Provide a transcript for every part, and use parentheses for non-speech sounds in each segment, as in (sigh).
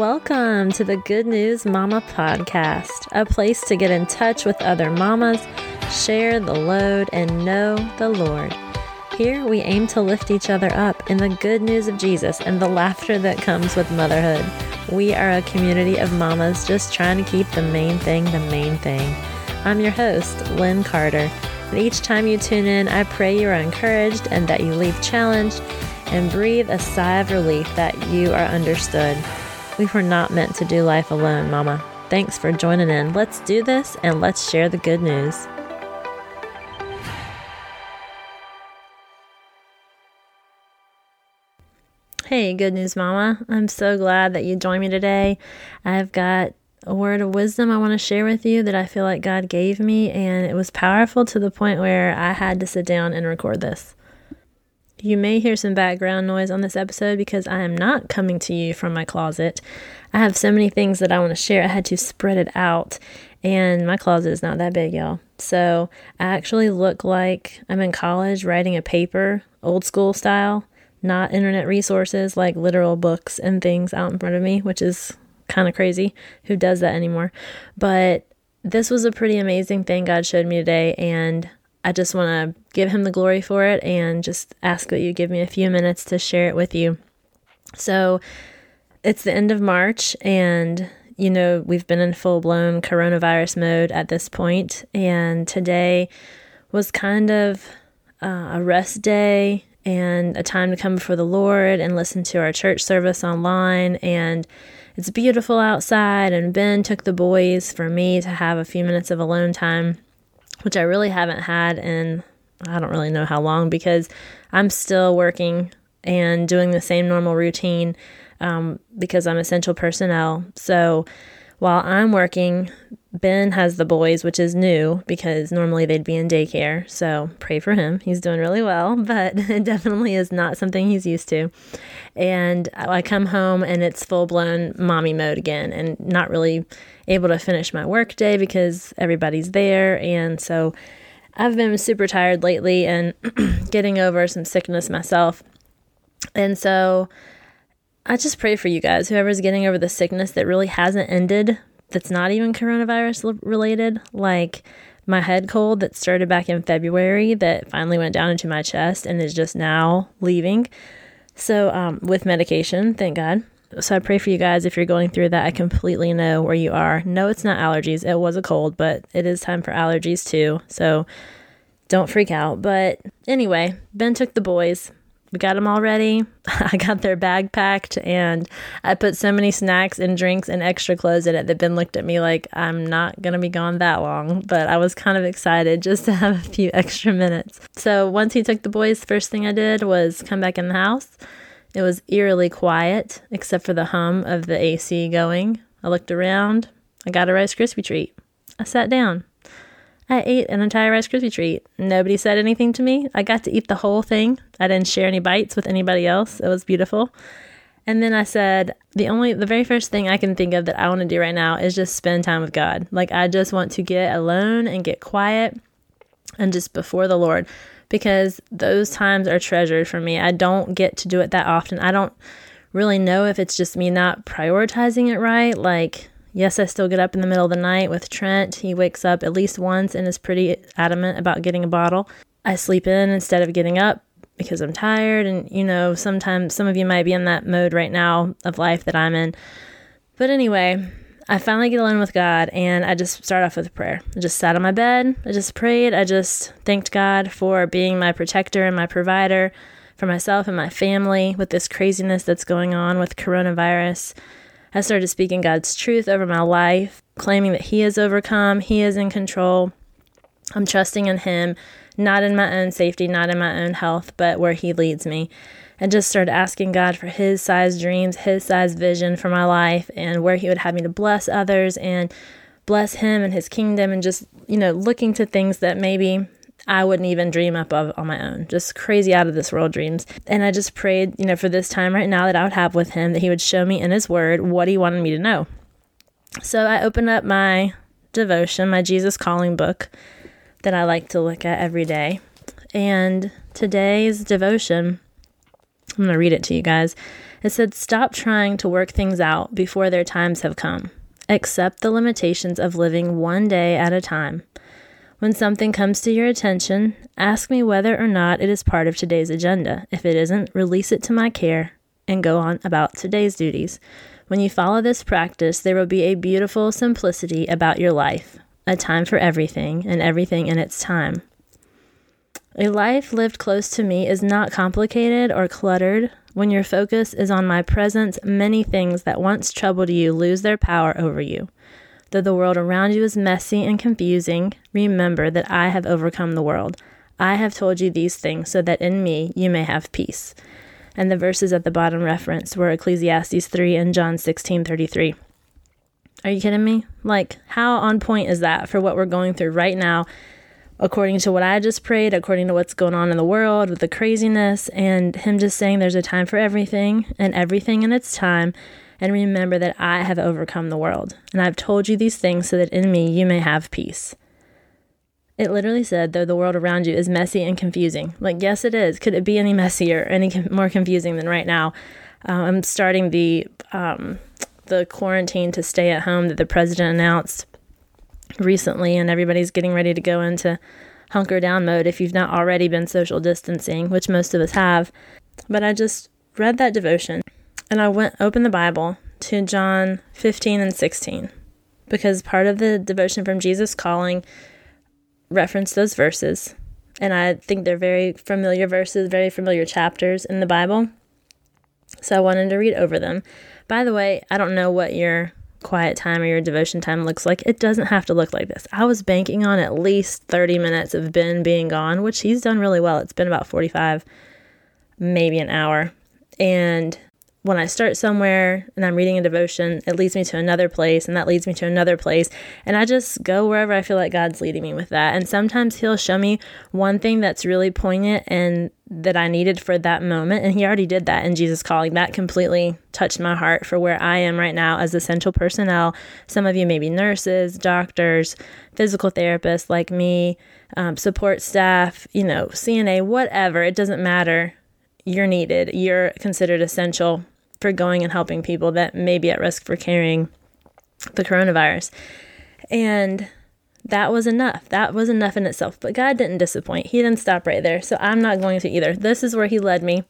Welcome to the Good News Mama podcast, a place to get in touch with other mamas, share the load, and know the Lord. Here we aim to lift each other up in the good news of Jesus and the laughter that comes with motherhood. We are a community of mamas just trying to keep the main thing the main thing. I'm your host, Lynn Carter, and each time you tune in, I pray you are encouraged and that you leave challenged and breathe a sigh of relief that you are understood. We were not meant to do life alone, Mama. Thanks for joining in. Let's do this and let's share the good news. Hey, Good News Mama. I'm so glad that you joined me today. I've got a word of wisdom I want to share with you that I feel like God gave me, and it was powerful to the point where I had to sit down and record this. You may hear some background noise on this episode because I am not coming to you from my closet. I have so many things that I want to share. I had to spread it out, and my closet is not that big, y'all. So I actually look like I'm in college writing a paper, old school style, not internet resources like literal books and things out in front of me, which is kind of crazy. Who does that anymore? But this was a pretty amazing thing God showed me today, and I just want to give him the glory for it and just ask that you give me a few minutes to share it with you. So it's the end of March, and you know, we've been in full blown coronavirus mode at this point, and today was kind of uh, a rest day and a time to come before the Lord and listen to our church service online. And it's beautiful outside, and Ben took the boys for me to have a few minutes of alone time which I really haven't had in I don't really know how long because I'm still working and doing the same normal routine um, because I'm essential personnel. So while I'm working, Ben has the boys, which is new because normally they'd be in daycare. So pray for him. He's doing really well, (laughs) but it definitely is not something he's used to. And I come home and it's full blown mommy mode again and not really able to finish my work day because everybody's there. And so I've been super tired lately and (clears throat) getting over some sickness myself. And so I just pray for you guys, whoever's getting over the sickness that really hasn't ended, that's not even coronavirus related, like my head cold that started back in February that finally went down into my chest and is just now leaving. So, um, with medication, thank God. So I pray for you guys if you're going through that. I completely know where you are. No, it's not allergies. It was a cold, but it is time for allergies too. So don't freak out. But anyway, Ben took the boys. We got them all ready. (laughs) I got their bag packed and I put so many snacks and drinks and extra clothes in it that Ben looked at me like I'm not going to be gone that long. But I was kind of excited (laughs) just to have a few extra minutes. So once he took the boys, first thing I did was come back in the house it was eerily quiet, except for the hum of the AC going. I looked around. I got a Rice Krispie treat. I sat down. I ate an entire Rice Krispie treat. Nobody said anything to me. I got to eat the whole thing. I didn't share any bites with anybody else. It was beautiful. And then I said, the only, the very first thing I can think of that I want to do right now is just spend time with God. Like, I just want to get alone and get quiet and just before the Lord because those times are treasured for me. I don't get to do it that often. I don't really know if it's just me not prioritizing it right. Like, yes, I still get up in the middle of the night with Trent. He wakes up at least once and is pretty adamant about getting a bottle. I sleep in instead of getting up because I'm tired. And, you know, sometimes some of you might be in that mode right now of life that I'm in. But anyway, I finally get alone with God and I just start off with a prayer. I just sat on my bed. I just prayed. I just thanked God for being my protector and my provider for myself and my family with this craziness that's going on with coronavirus. I started speaking God's truth over my life, claiming that He has overcome, He is in control. I'm trusting in Him, not in my own safety, not in my own health, but where He leads me and just started asking God for His size dreams, His size vision for my life, and where He would have me to bless others and bless Him and His kingdom, and just, you know, looking to things that maybe I wouldn't even dream up of on my own. Just crazy out of this world dreams. And I just prayed, you know, for this time right now that I would have with Him, that He would show me in His Word what He wanted me to know. So I opened up my devotion, my Jesus Calling book that I like to look at every day. And today's devotion I'm going to read it to you guys. It said, Stop trying to work things out before their times have come. Accept the limitations of living one day at a time. When something comes to your attention, ask me whether or not it is part of today's agenda. If it isn't, release it to my care and go on about today's duties. When you follow this practice, there will be a beautiful simplicity about your life, a time for everything and everything in its time. A life lived close to me is not complicated or cluttered. When your focus is on my presence, many things that once troubled you lose their power over you. Though the world around you is messy and confusing, remember that I have overcome the world. I have told you these things so that in me you may have peace. And the verses at the bottom referenced were Ecclesiastes 3 and John 16:33. Are you kidding me? Like how on point is that for what we're going through right now? According to what I just prayed, according to what's going on in the world with the craziness, and him just saying there's a time for everything and everything in its time, and remember that I have overcome the world. And I've told you these things so that in me you may have peace. It literally said, though the world around you is messy and confusing. Like, yes, it is. Could it be any messier, any more confusing than right now? Uh, I'm starting the um, the quarantine to stay at home that the president announced recently, and everybody's getting ready to go into hunker down mode if you've not already been social distancing, which most of us have. But I just read that devotion and I went open the Bible to John 15 and 16 because part of the devotion from Jesus calling referenced those verses. And I think they're very familiar verses, very familiar chapters in the Bible. So I wanted to read over them. By the way, I don't know what your quiet time or your devotion time looks like. It doesn't have to look like this. I was banking on at least 30 minutes of Ben being gone, which he's done really well. It's been about 45, maybe an hour. And when I start somewhere and I'm reading a devotion, it leads me to another place and that leads me to another place. And I just go wherever I feel like God's leading me with that. And sometimes He'll show me one thing that's really poignant and that I needed for that moment. And He already did that in Jesus Calling. That completely touched my heart for where I am right now as essential personnel. Some of you may be nurses, doctors, physical therapists like me, um, support staff, you know, CNA, whatever. It doesn't matter you're needed. You're considered essential for going and helping people that may be at risk for carrying the coronavirus. And that was enough. That was enough in itself. But God didn't disappoint. He didn't stop right there. So I'm not going to either. This is where He led me.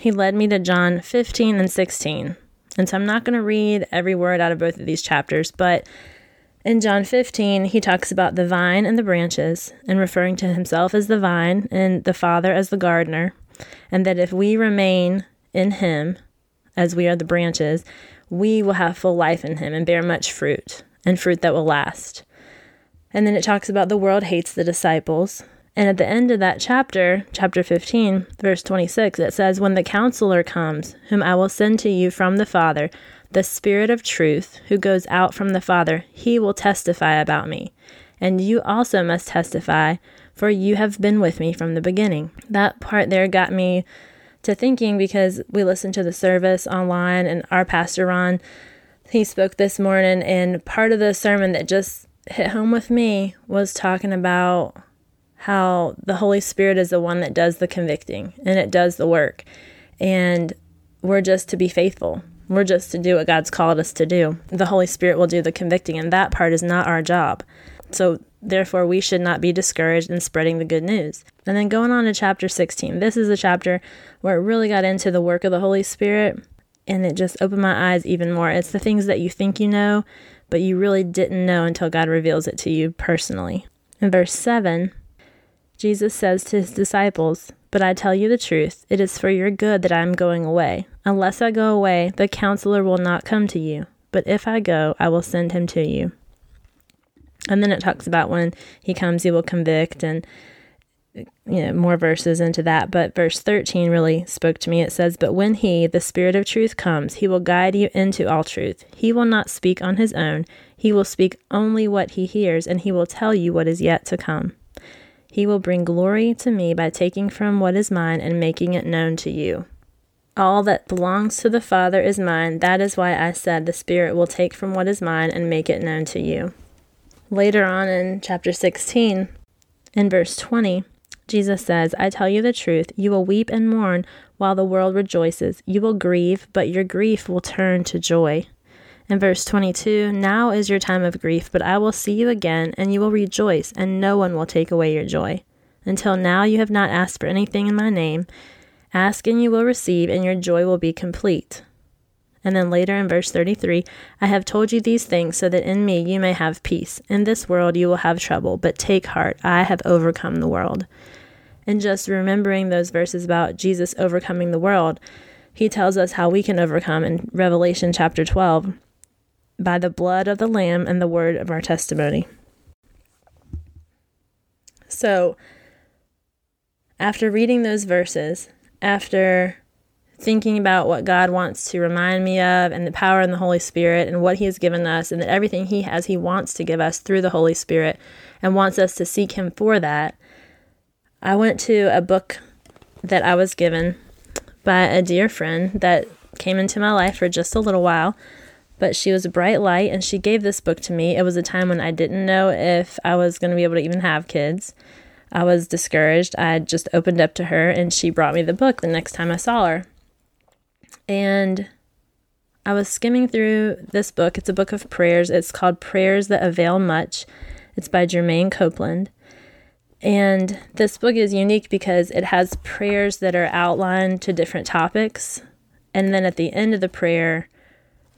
He led me to John 15 and 16. And so I'm not going to read every word out of both of these chapters, but in John 15, he talks about the vine and the branches and referring to himself as the vine and the Father as the gardener and that if we remain in Him, as we are the branches, we will have full life in Him and bear much fruit, and fruit that will last. And then it talks about the world hates the disciples. And at the end of that chapter, chapter 15, verse 26, it says, When the counselor comes, whom I will send to you from the Father, the Spirit of truth, who goes out from the Father, he will testify about me. And you also must testify, for you have been with me from the beginning. That part there got me to thinking because we listened to the service online and our pastor Ron, he spoke this morning, and part of the sermon that just hit home with me was talking about how the Holy Spirit is the one that does the convicting and it does the work. And we're just to be faithful. We're just to do what God's called us to do. The Holy Spirit will do the convicting, and that part is not our job. So Therefore, we should not be discouraged in spreading the good news. And then going on to chapter 16. This is a chapter where it really got into the work of the Holy Spirit and it just opened my eyes even more. It's the things that you think you know, but you really didn't know until God reveals it to you personally. In verse 7, Jesus says to his disciples, But I tell you the truth, it is for your good that I am going away. Unless I go away, the counselor will not come to you. But if I go, I will send him to you. And then it talks about when he comes, he will convict and you know more verses into that. But verse 13 really spoke to me. It says but when he the spirit of truth comes he will guide you into all truth. He will not speak on his own. He will speak only what he hears and he will tell you what is yet to come. He will bring glory to me by taking from what is mine and making it known to you. All that belongs to the father is mine. That is why i said the spirit will take from what is mine and make it known to you Later on in chapter 16, in verse 20, Jesus says, I tell you the truth, you will weep and mourn while the world rejoices. You will grieve, but your grief will turn to joy. In verse 22, now is your time of grief, but I will see you again, and you will rejoice, and no one will take away your joy. Until now you have not asked for anything in my name. Ask and you will receive, and your joy will be complete. And then later in verse 33, I have told you these things so that in me you may have peace. In this world you will have trouble, but take heart, I have overcome the world. And just remembering those verses about Jesus overcoming the world, he tells us how we can overcome in Revelation chapter 12 by the blood of the Lamb and the word of our testimony. So, after reading those verses, after thinking about what God wants to remind me of and the power in the Holy Spirit and what He has given us and that everything He has, He wants to give us through the Holy Spirit and wants us to seek Him for that, I went to a book that I was given by a dear friend that came into my life for just a little while. But she was a bright light and she gave this book to me. It was a time when I didn't know if I was going to be able to even have kids. I was discouraged. I just opened up to her and she brought me the book the next time I saw her. And I was skimming through this book. It's a book of prayers. It's called Prayers That Avail Much. It's by Germaine Copeland. And this book is unique because it has prayers that are outlined to different topics. And then at the end of the prayer,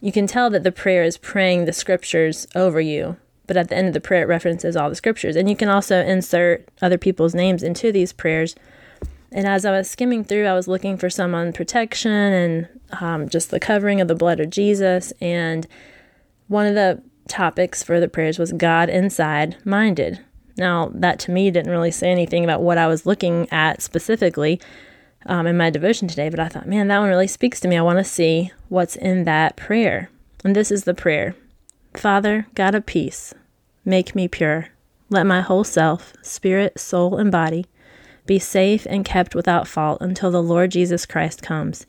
you can tell that the prayer is praying the scriptures over you. But at the end of the prayer, it references all the scriptures. And you can also insert other people's names into these prayers. And as I was skimming through, I was looking for some on protection and um, just the covering of the blood of Jesus. And one of the topics for the prayers was God inside minded. Now, that to me didn't really say anything about what I was looking at specifically um, in my devotion today, but I thought, man, that one really speaks to me. I want to see what's in that prayer. And this is the prayer Father, God of peace, make me pure. Let my whole self, spirit, soul, and body be safe and kept without fault until the Lord Jesus Christ comes.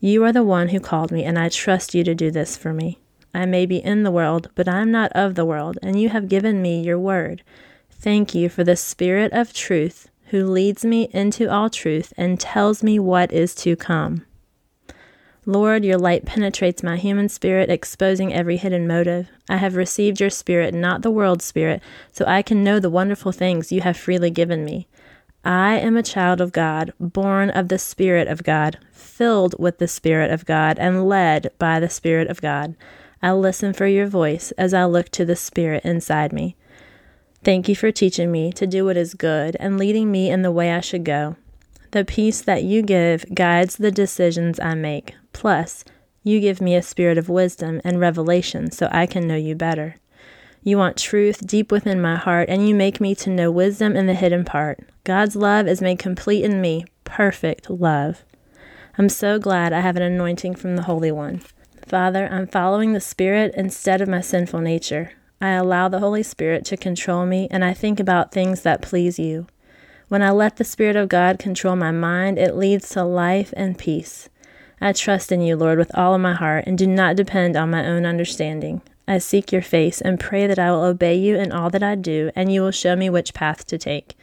You are the one who called me, and I trust you to do this for me. I may be in the world, but I am not of the world, and you have given me your word. Thank you for the Spirit of truth who leads me into all truth and tells me what is to come. Lord, your light penetrates my human spirit, exposing every hidden motive. I have received your spirit, not the world's spirit, so I can know the wonderful things you have freely given me. I am a child of God, born of the Spirit of God, filled with the Spirit of God, and led by the Spirit of God. I listen for your voice as I look to the Spirit inside me. Thank you for teaching me to do what is good and leading me in the way I should go. The peace that you give guides the decisions I make. Plus, you give me a spirit of wisdom and revelation so I can know you better. You want truth deep within my heart, and you make me to know wisdom in the hidden part. God's love is made complete in me, perfect love. I'm so glad I have an anointing from the Holy One. Father, I'm following the Spirit instead of my sinful nature. I allow the Holy Spirit to control me, and I think about things that please you. When I let the Spirit of God control my mind, it leads to life and peace. I trust in you, Lord, with all of my heart, and do not depend on my own understanding. I seek your face and pray that I will obey you in all that I do, and you will show me which path to take.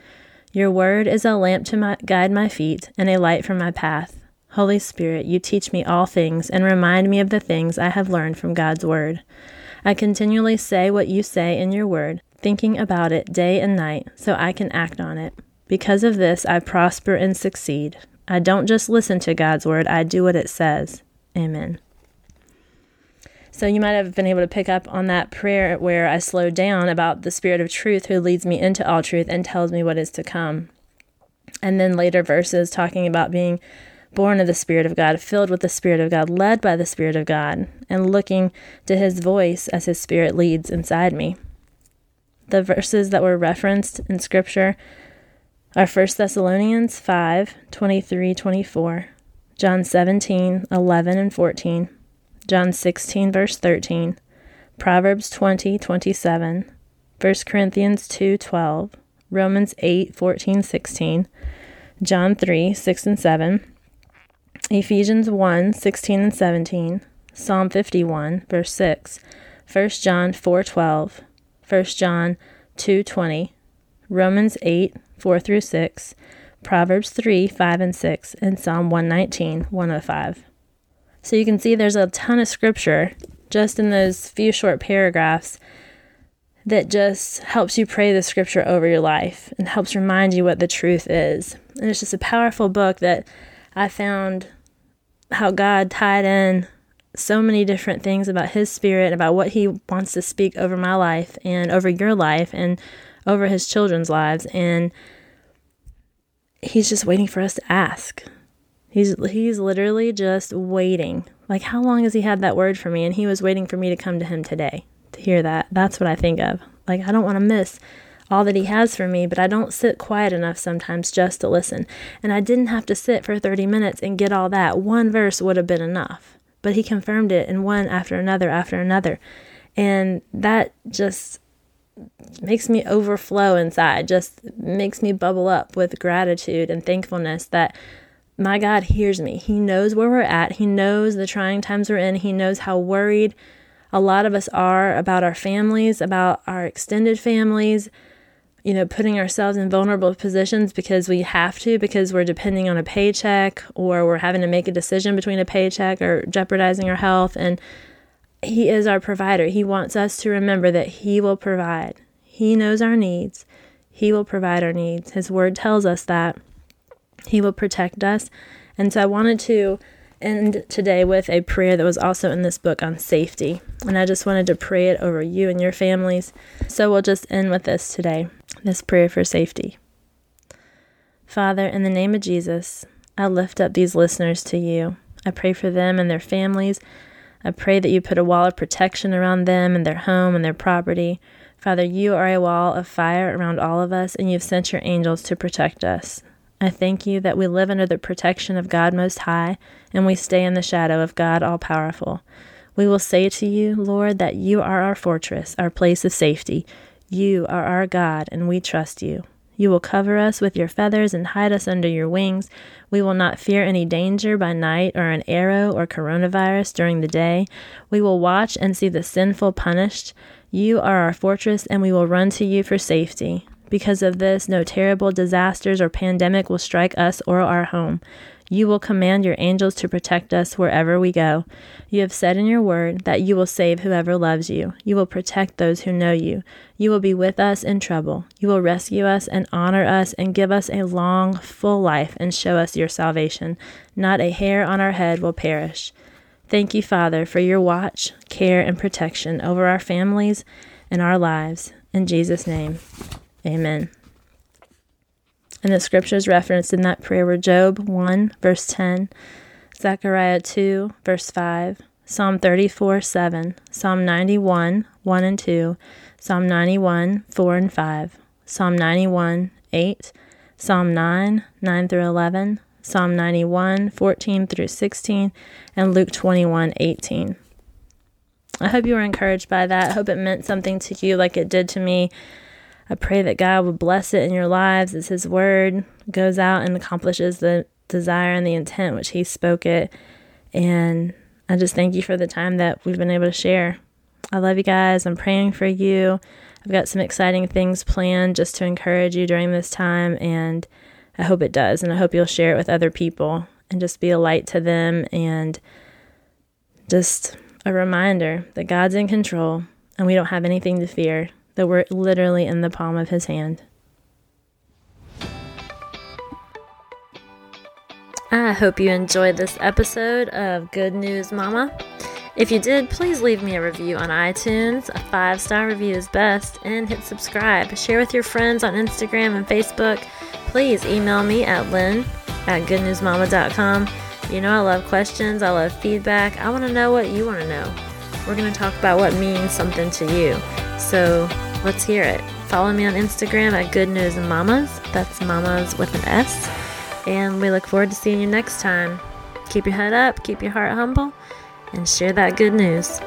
Your word is a lamp to my, guide my feet and a light for my path. Holy Spirit, you teach me all things and remind me of the things I have learned from God's word. I continually say what you say in your word, thinking about it day and night so I can act on it. Because of this, I prosper and succeed. I don't just listen to God's word, I do what it says. Amen. So you might have been able to pick up on that prayer where I slowed down about the Spirit of truth who leads me into all truth and tells me what is to come. And then later verses talking about being born of the Spirit of God, filled with the Spirit of God, led by the Spirit of God, and looking to His voice as His Spirit leads inside me. The verses that were referenced in Scripture are 1 Thessalonians 5 23 24, John 17 11 and 14, John 16 verse 13, Proverbs 20 27, 1 Corinthians 2 12, Romans 8 14 16, John 3 6 and 7, Ephesians 1 16 and 17, Psalm 51, verse 6, 1 John 4 12, 1 John 2 20, Romans 8 4 through 6, Proverbs 3 5 and 6, and Psalm 119 105. So you can see there's a ton of scripture just in those few short paragraphs that just helps you pray the scripture over your life and helps remind you what the truth is. And it's just a powerful book that I found how God tied in so many different things about His Spirit, about what He wants to speak over my life and over your life and over His children's lives. And He's just waiting for us to ask. He's He's literally just waiting. Like, how long has He had that word for me? And He was waiting for me to come to Him today to hear that. That's what I think of. Like, I don't want to miss all that He has for me, but I don't sit quiet enough sometimes just to listen. And I didn't have to sit for 30 minutes and get all that. One verse would have been enough. But He confirmed it in one after another after another. And that just makes me overflow inside, just makes me bubble up with gratitude and thankfulness that my God hears me. He knows where we're at. He knows the trying times we're in. He knows how worried a lot of us are about our families, about our extended families, you know, putting ourselves in vulnerable positions because we have to, because we're depending on a paycheck or we're having to make a decision between a paycheck or jeopardizing our health. And He is our provider. He wants us to remember that He will provide. He knows our needs, He will provide our needs. His word tells us that He will protect us. And so I wanted to end today with a prayer that was also in this book on safety. And I just wanted to pray it over you and your families. So we'll just end with this today this prayer for safety. Father, in the name of Jesus, I lift up these listeners to you. I pray for them and their families. I pray that you put a wall of protection around them and their home and their property. Father, you are a wall of fire around all of us, and you've sent your angels to protect us. I thank you that we live under the protection of God Most High, and we stay in the shadow of God All Powerful. We will say to you, Lord, that you are our fortress, our place of safety. You are our God, and we trust you. You will cover us with your feathers and hide us under your wings. We will not fear any danger by night or an arrow or coronavirus during the day. We will watch and see the sinful punished. You are our fortress, and we will run to you for safety. Because of this, no terrible disasters or pandemic will strike us or our home. You will command your angels to protect us wherever we go. You have said in your word that you will save whoever loves you. You will protect those who know you. You will be with us in trouble. You will rescue us and honor us and give us a long, full life and show us your salvation. Not a hair on our head will perish. Thank you, Father, for your watch, care, and protection over our families and our lives. In Jesus' name. Amen. And the scriptures referenced in that prayer were Job 1, verse 10, Zechariah 2, verse 5, Psalm 34, 7, Psalm 91, 1 and 2, Psalm 91, 4 and 5, Psalm 91, 8, Psalm 9, 9 through 11, Psalm 91, 14 through 16, and Luke 21, 18. I hope you were encouraged by that. I hope it meant something to you like it did to me I pray that God would bless it in your lives as His word goes out and accomplishes the desire and the intent which He spoke it. And I just thank you for the time that we've been able to share. I love you guys. I'm praying for you. I've got some exciting things planned just to encourage you during this time, and I hope it does. And I hope you'll share it with other people and just be a light to them and just a reminder that God's in control and we don't have anything to fear that we're literally in the palm of his hand. I hope you enjoyed this episode of Good News Mama. If you did, please leave me a review on iTunes. A five star review is best, and hit subscribe. Share with your friends on Instagram and Facebook. Please email me at lynn at goodnewsmama.com. You know, I love questions, I love feedback. I want to know what you want to know. We're going to talk about what means something to you. So let's hear it. Follow me on Instagram at Good News Mamas. That's mamas with an S. And we look forward to seeing you next time. Keep your head up, keep your heart humble, and share that good news.